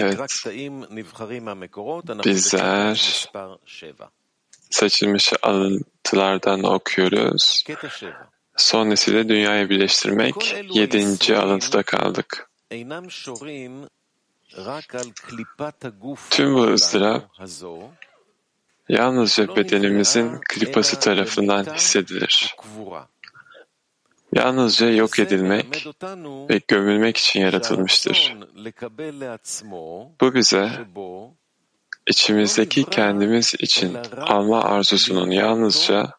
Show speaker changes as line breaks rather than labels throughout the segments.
Evet. Bizler seçilmiş alıntılardan okuyoruz. Son nesile dünyayı birleştirmek yedinci alıntıda kaldık. Tüm bu ızdırap yalnızca bedenimizin klipası tarafından hissedilir yalnızca yok edilmek ve gömülmek için yaratılmıştır. Bu bize içimizdeki kendimiz için alma arzusunun yalnızca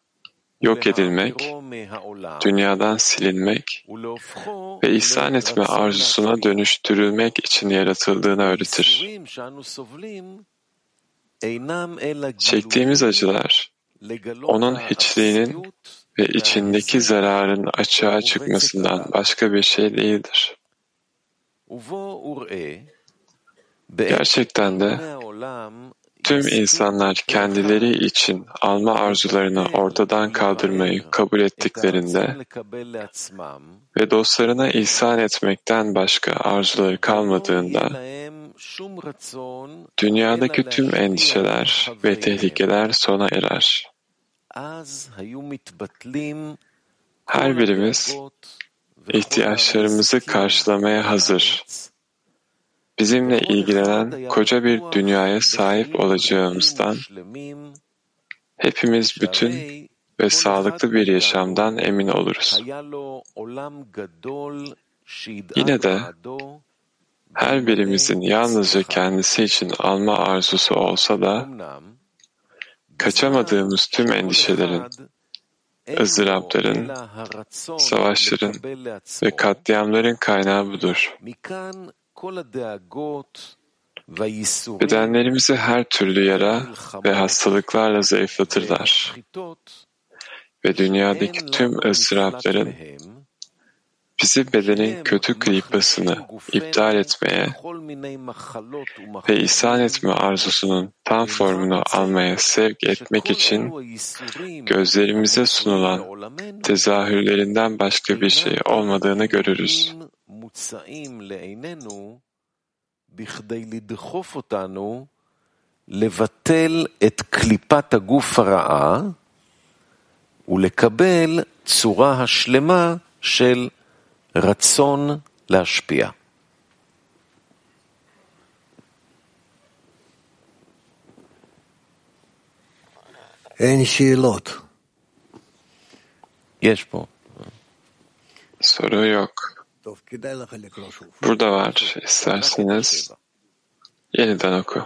yok edilmek, dünyadan silinmek ve ihsan etme arzusuna dönüştürülmek için yaratıldığını öğretir. Çektiğimiz acılar, onun hiçliğinin ve içindeki zararın açığa çıkmasından başka bir şey değildir. Gerçekten de tüm insanlar kendileri için alma arzularını ortadan kaldırmayı kabul ettiklerinde ve dostlarına ihsan etmekten başka arzuları kalmadığında dünyadaki tüm endişeler ve tehlikeler sona erer. Her birimiz ihtiyaçlarımızı karşılamaya hazır. Bizimle ilgilenen koca bir dünyaya sahip olacağımızdan hepimiz bütün ve sağlıklı bir yaşamdan emin oluruz. Yine de her birimizin yalnızca kendisi için alma arzusu olsa da kaçamadığımız tüm endişelerin, ızdırapların, savaşların ve katliamların kaynağı budur. Bedenlerimizi her türlü yara ve hastalıklarla zayıflatırlar. Ve dünyadaki tüm ızdırapların, bizi bedenin
שהם
kötü klipasını
מחלישים
iptal
גופנו
etmeye
בכל מיני מחלות
ve ihsan
ומחלולים,
etme arzusunun tam formunu almaya sevk etmek
שכל
için
אלו הייסורים
gözlerimize
המצויים
sunulan
בעולמנו
tezahürlerinden başka bir şey
אינם
olmadığını görürüz.
אלא מוצאים לעינינו בכדי לדחוף אותנו לבטל את קליפת הגוף הרעה ולקבל צורה השלמה של רצון להשפיע.
אין שאלות.
יש פה.
Soru yok.
טוב, כדאי לך לקרוא שוב.
Burada var.
אנחנו בקטע
İsterseniz
שבע.
yeniden oku.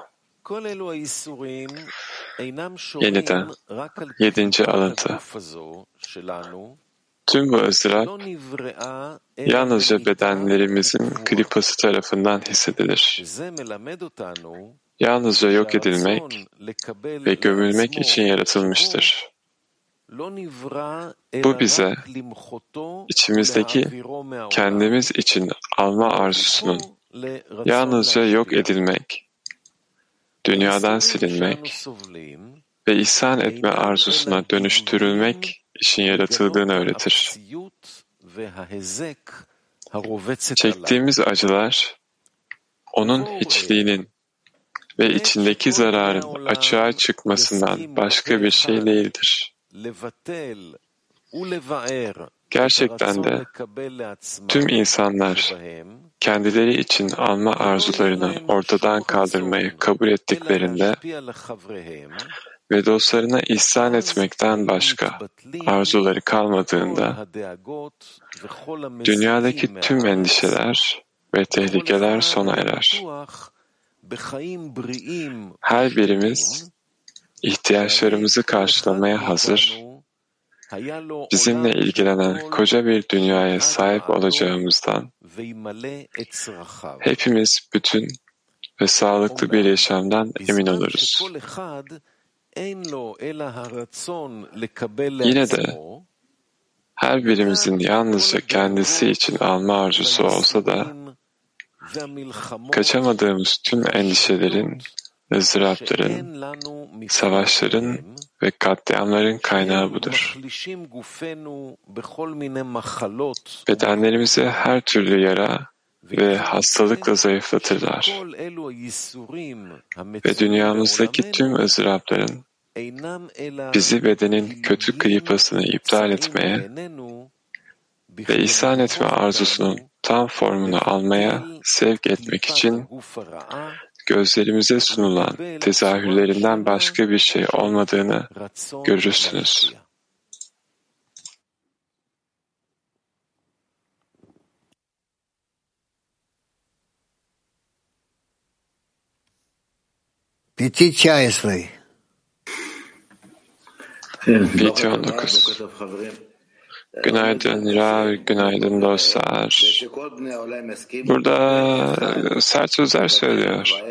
כל אלו הייסורים אינם שורים
Yeniden.
רק על
Yedinci
קליפת
alıntı. Tüm bu ızdırap yalnızca bedenlerimizin gripası tarafından hissedilir. Yalnızca yok edilmek ve gömülmek için yaratılmıştır. Bu bize içimizdeki kendimiz için alma arzusunun yalnızca yok edilmek, dünyadan silinmek ve ihsan etme arzusuna dönüştürülmek
işin
yaratıldığını öğretir. Çektiğimiz acılar onun hiçliğinin ve içindeki zararın açığa çıkmasından başka bir şey değildir. Gerçekten de tüm insanlar kendileri için alma arzularını ortadan kaldırmayı kabul ettiklerinde ve dostlarına ihsan etmekten başka arzuları kalmadığında dünyadaki tüm endişeler ve tehlikeler sona erer. Her birimiz ihtiyaçlarımızı karşılamaya hazır, bizimle ilgilenen koca bir dünyaya sahip olacağımızdan hepimiz bütün ve sağlıklı bir yaşamdan emin oluruz.
Yine de
her birimizin yalnızca kendisi için alma arzusu olsa da kaçamadığımız tüm endişelerin, ızdırapların, savaşların ve katliamların kaynağı budur. Bedenlerimize her türlü yara ve hastalıkla zayıflatırlar. Ve dünyamızdaki tüm ızdırapların bizi bedenin kötü kıyıpasını iptal etmeye ve ihsan etme arzusunun tam formunu almaya sevk etmek için gözlerimize sunulan tezahürlerinden başka bir şey olmadığını görürsünüz.
Piti 19.
Piti 19. Günaydın Rav, günaydın dostlar. Burada sert sözler söylüyor.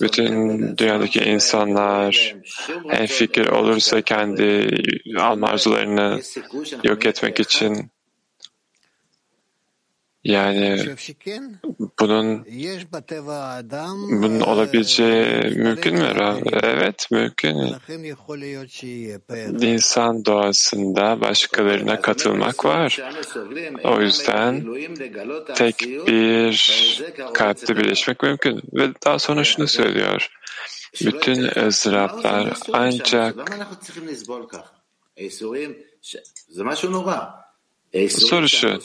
Bütün dünyadaki insanlar en fikir olursa kendi alma arzularını yok etmek için yani bunun bunun olabileceği mümkün mü? Evet mümkün. İnsan doğasında başkalarına katılmak var. O yüzden tek bir kalpte birleşmek mümkün. Ve daha sonra şunu söylüyor. Bütün ızdıraplar ancak Soru şu,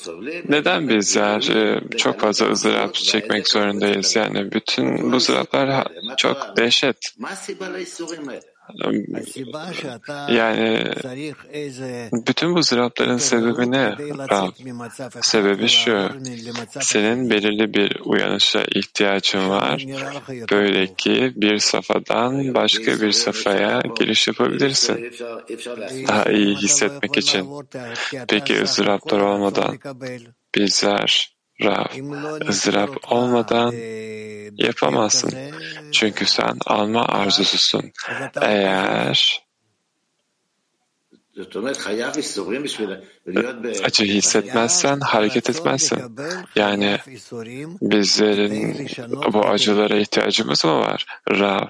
neden bizler e, çok fazla ızdırap çekmek zorundayız? Yani bütün bu ızdıraplar çok dehşet. Yani bütün bu zırapların sebebi ne? Sebebi şu. Senin belirli bir uyanışa ihtiyacın var. Böyle ki bir safadan başka bir safhaya giriş yapabilirsin. Daha iyi hissetmek için. Peki
zıraplar
olmadan bizler Rav,
zırap
olmadan yapamazsın. Çünkü sen alma arzususun. Eğer Acı hissetmezsen, hareket etmezsen. Yani bizlerin bu acılara ihtiyacımız mı var? Rab,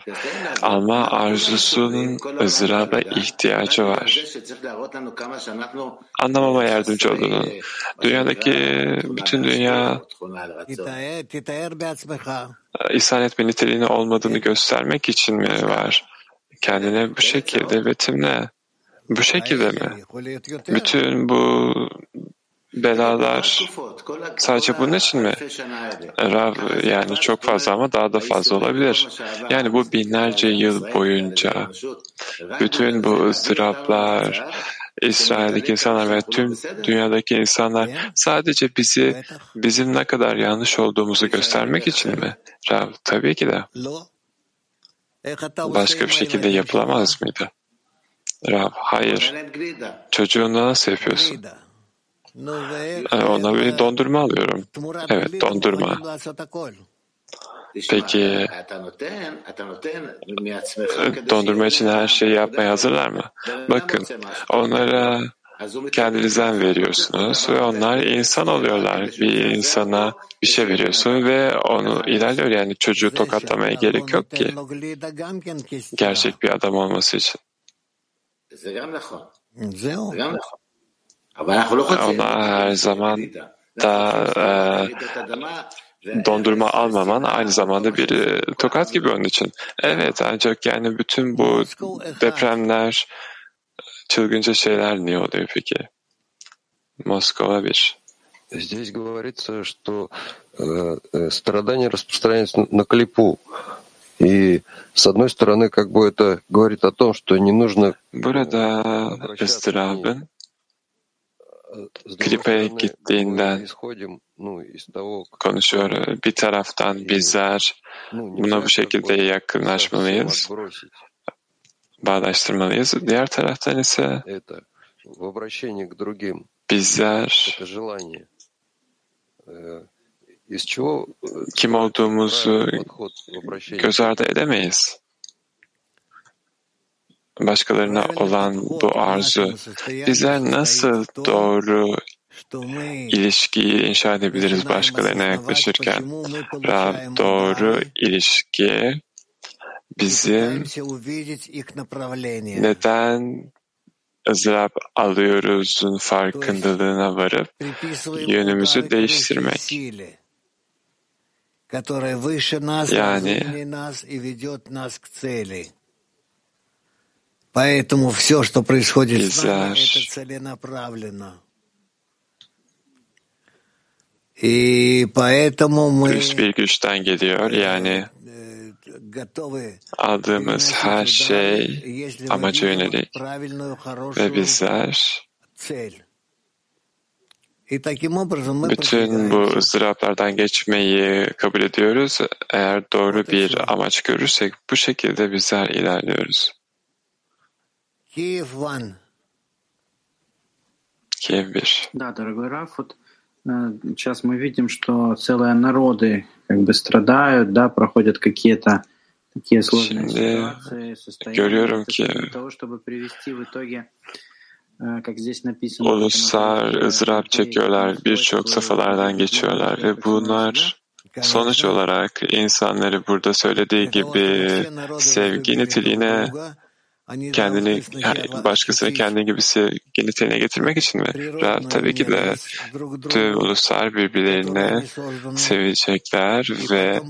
alma arzusunun ızdıraba ihtiyacı var. Anlamama yardımcı olun. Dünyadaki bütün dünya ihsan etme niteliğini olmadığını göstermek için mi var? Kendine bu şekilde betimle. Bu şekilde mi? Bütün bu belalar sadece bunun için mi? Rav yani çok fazla ama daha da fazla olabilir. Yani bu binlerce yıl boyunca bütün bu ızdıraplar, İsrail'deki insanlar ve tüm dünyadaki insanlar sadece bizi bizim ne kadar yanlış olduğumuzu göstermek için mi? Rav tabii ki de. Başka bir şekilde yapılamaz mıydı? Rab, hayır. Çocuğu nasıl yapıyorsun? Ee, ona bir dondurma alıyorum. Evet, dondurma. Peki dondurma için her şeyi yapmaya hazırlar mı? Bakın onlara kendinizden veriyorsunuz ve onlar insan oluyorlar. Bir insana bir şey veriyorsun ve onu ilerliyor. Yani çocuğu tokatlamaya gerek yok ki gerçek bir adam olması için. Ona her zaman da e, dondurma almaman aynı zamanda bir e, tokat gibi onun için. Evet ancak yani bütün bu depremler, çılgınca şeyler niye oluyor peki? Moskova bir.
Здесь говорится, что э, страдания распространяются на клипу. И с одной стороны, как бы это говорит о том, что не нужно...
Burada ıstırabın
gripe
gittiğinden konuşuyor. Bir taraftan bizler buna bu şekilde yakınlaşmalıyız, bağdaştırmalıyız. Diğer taraftan ise bizler kim olduğumuzu göz ardı edemeyiz. Başkalarına olan bu arzu. Bizler nasıl doğru ilişkiyi inşa edebiliriz başkalarına yaklaşırken? Rab doğru ilişki bizim neden ızdırap alıyoruzun farkındalığına varıp yönümüzü değiştirmek.
И ведет нас к цели. Поэтому все, что происходит с нами, это целенаправленно. И поэтому мы
üst bir güçten geliyor. Yani
готовы
aldığımız her şey amaca yönelik ve bizler
цель. И таким образом мы
bütün bu ızdıraplardan geçmeyi kabul ediyoruz. Eğer doğru bir amaç görürsek bu şekilde bizler ilerliyoruz. Kiev 1.
Да, дорогой Раф, вот э, сейчас мы видим, что целые народы как бы страдают, да, проходят какие-то такие сложные
Şimdi
ситуации, состояния, для того, чтобы привести в итоге,
Uluslar ızdırap çekiyorlar, birçok safhalardan geçiyorlar ve bunlar sonuç olarak insanları burada söylediği gibi sevgi niteliğine kendini başkasını kendi gibisi genetiğine getirmek için mi? Tabii ki de tüm uluslar birbirlerine sevecekler ve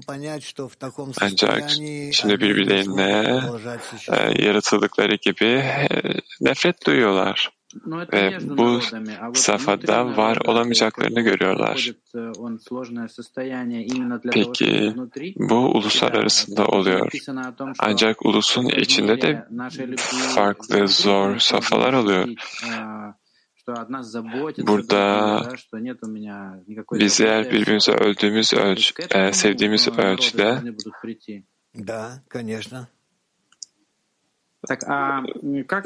ancak şimdi birbirlerine e, yaratıldıkları gibi e, nefret duyuyorlar
e,
bu safhada var olamayacaklarını görüyorlar. Peki bu uluslar arasında oluyor. Ancak ulusun içinde de farklı zor safhalar oluyor. Burada biz eğer
birbirimizi
öldüğümüz ölç, e, sevdiğimiz ölçüde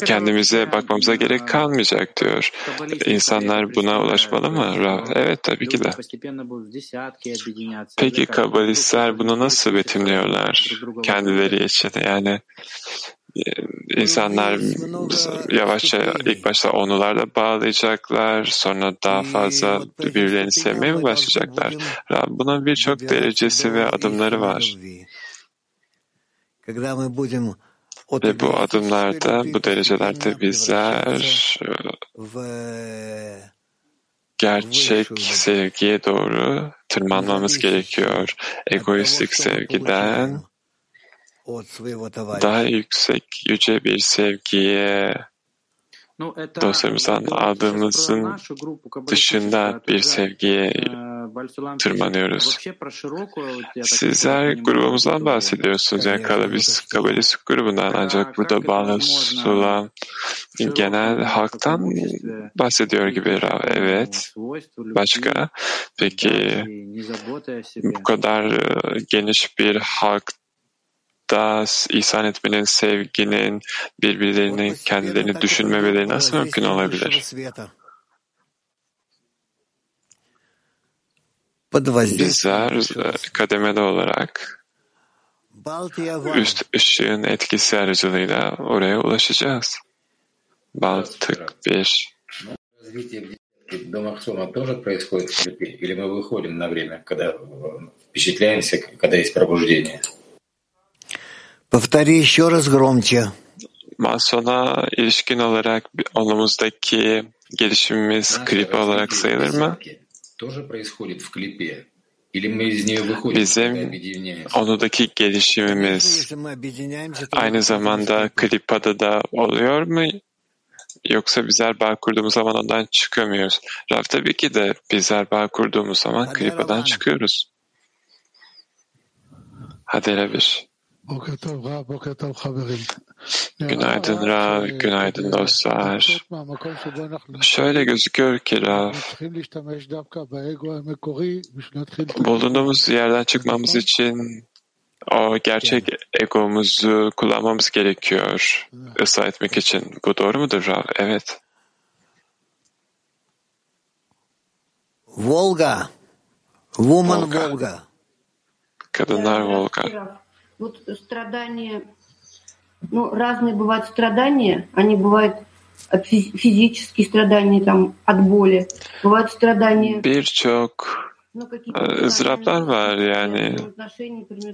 kendimize
вообще
bakmamıza gerek
э,
kalmayacak diyor.
каббалисты
İnsanlar
советы
buna
представляют?
ulaşmalı
То
mı?
есть,
Ra-
что
Evet tabii ki
люди
de.
постепенно будут в десятки объединяться, или
Peki
как? Друг друга
kabalistler bunu nasıl
будут
betimliyorlar
друг друга
kendileri
воспитывать?
için? Yani e,
У
insanlar
людей есть много
yavaşça
отступлений.
ilk başta onularla bağlayacaklar, sonra daha
И
fazla
вот по этим
birbirlerini
ступеням
sevmeye mi
мы должны
başlayacaklar?
будем
Ra- Bunun birçok
добираться
derecesi ve
до
adımları
истинной
var.
любви. Когда мы будем от e,
Ve bu adımlarda, bu derecelerde bizler gerçek sevgiye doğru tırmanmamız gerekiyor. Egoistik sevgiden daha yüksek, yüce bir sevgiye dostlarımızdan
adımızın
dışında bir sevgiye tırmanıyoruz. Sizler grubumuzdan bahsediyorsunuz. Yani
Kalabis,
Kabalist grubundan ancak burada
Banusula
genel halktan bahsediyor gibi. Evet. Başka? Peki bu kadar e, geniş bir halk da ihsan etmenin, sevginin,
birbirlerini,
kendilerini düşünmemeleri nasıl mümkün olabilir? Bizler
высшего
e,
света.
kademeli olarak
Балтия Ван.
üst ışığın etkisi aracılığıyla oraya ulaşacağız. Baltık 1.
Развитие в десятке до Махсума тоже происходит в клипе? Или мы выходим на время, когда э, впечатляемся, когда есть пробуждение?
Повтори еще раз громче.
Masona ilişkin olarak onumuzdaki gelişimimiz
Наше
klip olarak
развитие в
sayılır mı? Bizim onudaki gelişimimiz aynı zamanda klipada da oluyor mu? Yoksa bizler bağ kurduğumuz zaman ondan çıkıyor muyuz? Raf tabii ki de bizler bağ kurduğumuz zaman klipadan çıkıyoruz. Hadi bir. Günaydın Rav, günaydın dostlar. Şöyle gözüküyor ki Rav, bulunduğumuz yerden çıkmamız için o gerçek egomuzu kullanmamız gerekiyor ıslah etmek için. Bu doğru mudur Rav? Evet.
Volga. Woman Volga.
Kadınlar Volga.
Вот страдания, ну, разные бывают страдания. Они бывают физические страдания, там, от боли. Бывают страдания
e, ızdıraplar var yani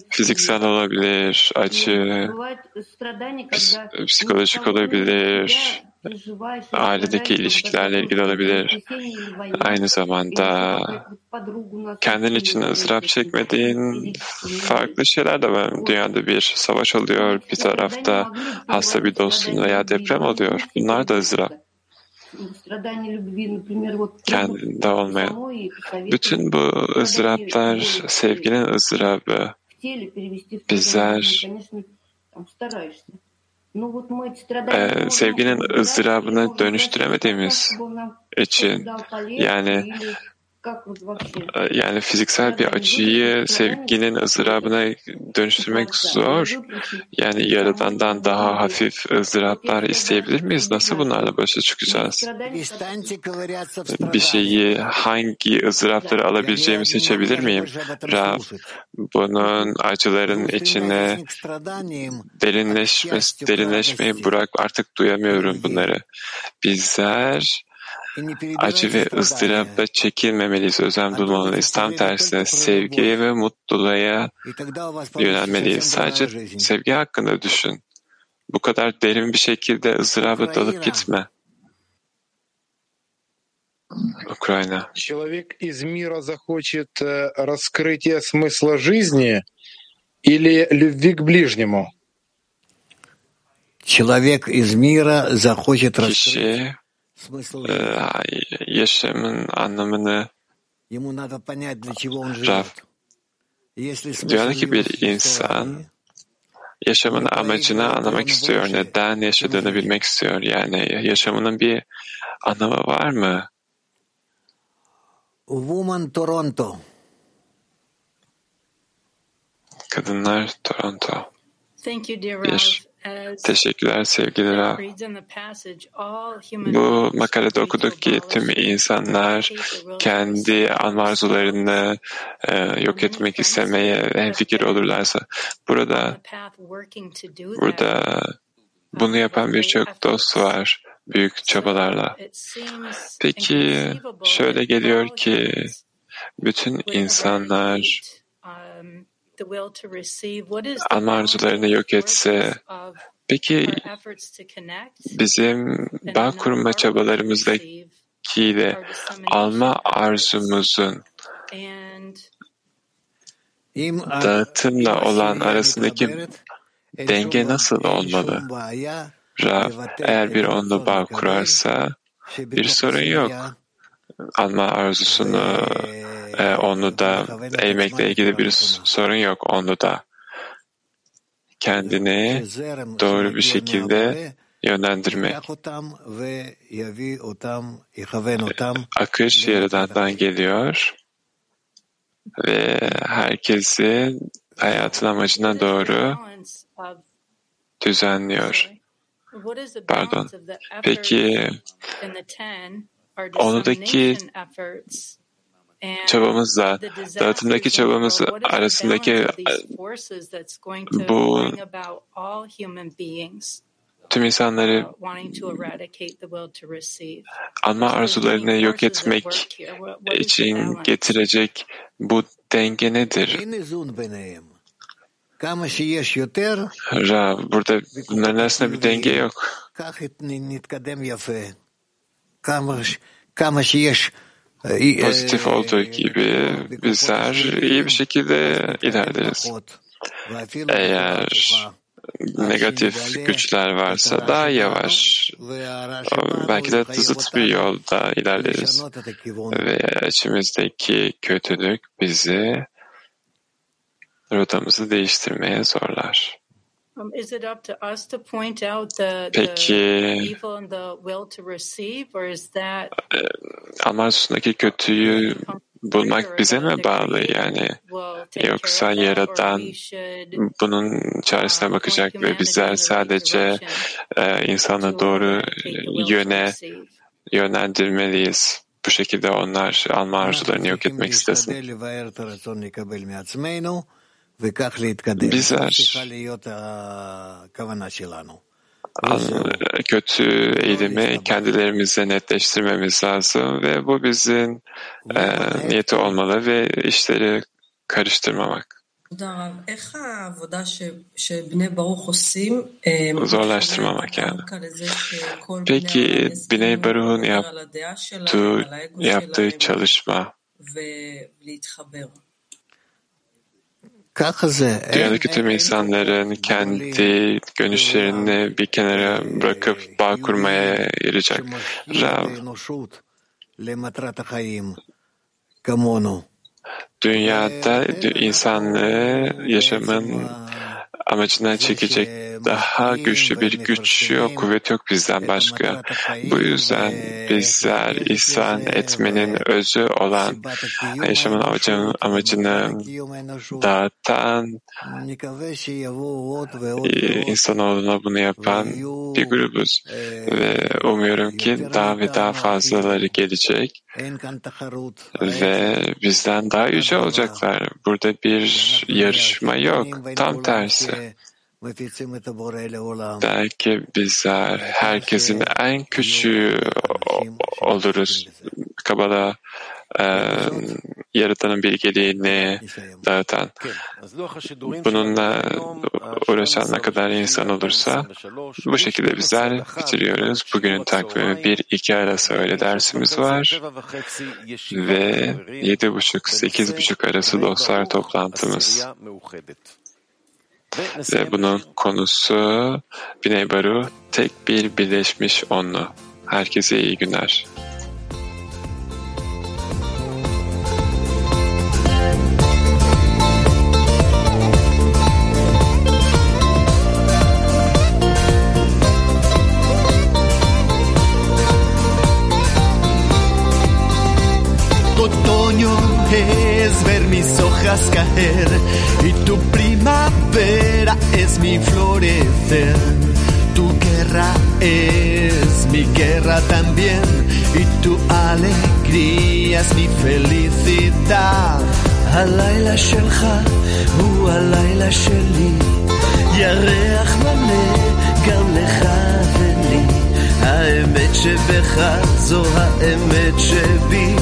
fiziksel olabilir, acı, ps- psikolojik olabilir, ailedeki ilişkilerle ilgili olabilir. Aynı zamanda kendin için ızdırap çekmediğin farklı şeyler de var. Dünyada bir savaş oluyor, bir tarafta hasta bir dostun veya deprem oluyor. Bunlar da ızdırap. Kendinde olmayan. Bütün bu ızdıraplar sevginin ızdırabı. Bizler e, sevginin ızdırabını dönüştüremediğimiz için yani yani fiziksel bir acıyı sevginin ızdırabına dönüştürmek zor. Yani yaradandan daha hafif ızdıraplar isteyebilir miyiz? Nasıl bunlarla başa çıkacağız? Bir şeyi hangi ızdırapları alabileceğimi seçebilir miyim? Rab, bunun acıların içine derinleşmesi, derinleşmeyi bırak. Artık duyamıyorum bunları. Bizler acı ve ızdırapla çekilmemeliyiz, özlem duymalıyız. Tam tersine sevgiye ve mutluluğa yönelmeliyiz. Sadece sevgi hakkında düşün. Bu kadar derin bir şekilde ızdıraba dalıp gitme. Ukrayna.
Человек из мира захочет э, раскрытия смысла жизни или любви к ближнему?
Человек из мира захочет раскрыть
Yaşamın anlamını Rav diyor ki bir insan yaşamın amacını anlamak istiyor, neden yaşadığını bilmek istiyor. Yani yaşamının bir anlamı var mı?
Woman Toronto.
Kadınlar Toronto.
Thank you dear Rav.
Teşekkürler sevgili
human
Bu makalede okuduk ki tüm insanlar kendi alma arzularını e, yok etmek istemeye hemfikir olurlarsa. Burada burada bunu yapan birçok dost var büyük çabalarla. Peki şöyle geliyor ki bütün insanlar alma arzularını yok etse, peki bizim bağ kurma
çabalarımızdakiyle
alma arzumuzun dağıtımla olan arasındaki denge nasıl olmalı? Rab, eğer bir
onunla
bağ kurarsa bir sorun yok alma arzusunu e, onu da eğmekle ilgili bir sorun yok. Onu da kendini doğru bir şekilde yönlendirmek.
E,
akış Yaradan'dan geliyor ve herkesi hayatın amacına doğru düzenliyor. Pardon. Peki Onudaki çabamızla dağıtımdaki çabamız arasındaki
e,
bu tüm insanları
anma
arzularını yok etmek için getirecek bu denge nedir? Ra, burada bunların arasında bir denge yok pozitif olduğu gibi bizler iyi bir şekilde ilerleriz. Eğer negatif güçler varsa daha yavaş, belki de zıt bir yolda ilerleriz. Ve içimizdeki kötülük bizi rotamızı değiştirmeye zorlar. Peki
Allah'ın
üstündeki e, kötüyü bulmak bize mi bağlı yani? Yoksa Yaradan bunun çaresine bakacak ve bizler sadece e, insanı doğru yöne yönlendirmeliyiz. Bu şekilde onlar alma arzularını yok etmek istesin. Bizler kötü eğilimi kendilerimize netleştirmemiz lazım ve bu bizim e, niyeti olmalı ve işleri karıştırmamak. Zorlaştırmamak yani. Peki Biney Baruh'un yaptığı, yaptığı çalışma Dünyadaki tüm insanların kendi görünüşlerini bir kenara bırakıp bağ kurmaya yarayacak. Rav, dünyada insanlığı yaşamın amacına çekecek daha güçlü bir güç yok, kuvvet yok bizden başka. Bu yüzden bizler ihsan etmenin özü olan yaşamın amacını, amacını dağıtan insanoğluna bunu yapan bir grubuz. Ve umuyorum ki daha ve daha fazlaları gelecek. Ve bizden daha yüce olacaklar. Burada bir yarışma yok. Tam tersi. Belki bizler herkesin en küçüğü oluruz. Kabala e, yaratanın bilgeliğini dağıtan. Bununla uğraşan ne kadar insan olursa bu şekilde bizler bitiriyoruz. Bugünün takvimi 1-2 arası öyle dersimiz var ve 7.30-8.30 arası dostlar toplantımız. Ve bunun konusu Biney Baru tek bir birleşmiş onlu. Herkese iyi günler.
Otoño es ver mis hojas caer y tu primavera es mi florecer. Tu guerra es mi guerra también y tu alegría es mi felicidad. הלילה שלך הוא הלילה שלי, ירח מלא גם לך ולי. האמת שבך זו האמת שבי,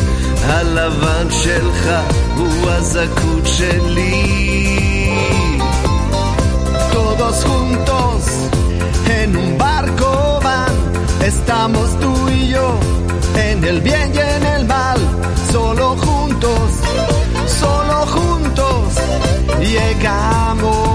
הלבן שלך הוא הזכות שלי. Todos juntos. En un barco van, estamos tú y yo, en el bien y en el mal, solo juntos, solo juntos. Llegamos.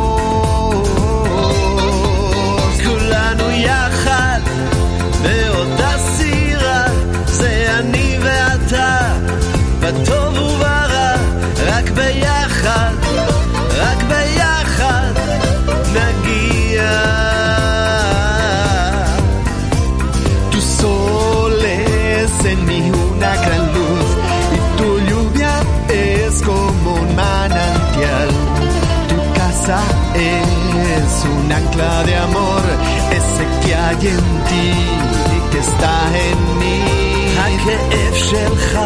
un ancla de amor, ese que hay en ti y que está en mí. הכאב שלך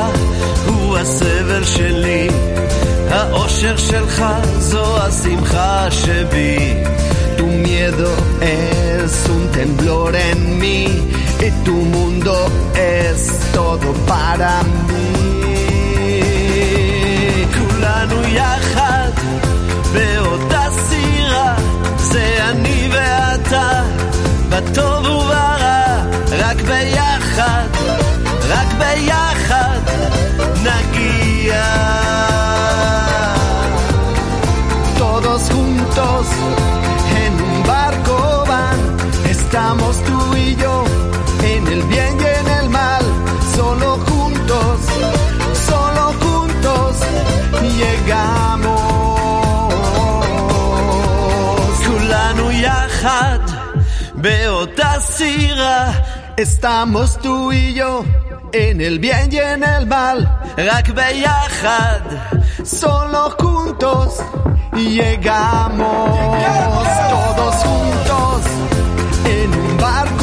הוא הסבל שלי, האושר שלך זו השמחה שבי. Tu miedo es un temblor en mí y tu mundo es todo para mí. כולנו יחד בטוב וברע, רק ביחד, רק ביחד נגיע. Todos juntos en un barco van, estamos tú y yo, en el bien y Beota Sira, estamos tú y yo en el bien y en el mal. Rakbeyahad, solo juntos llegamos todos juntos en un barco.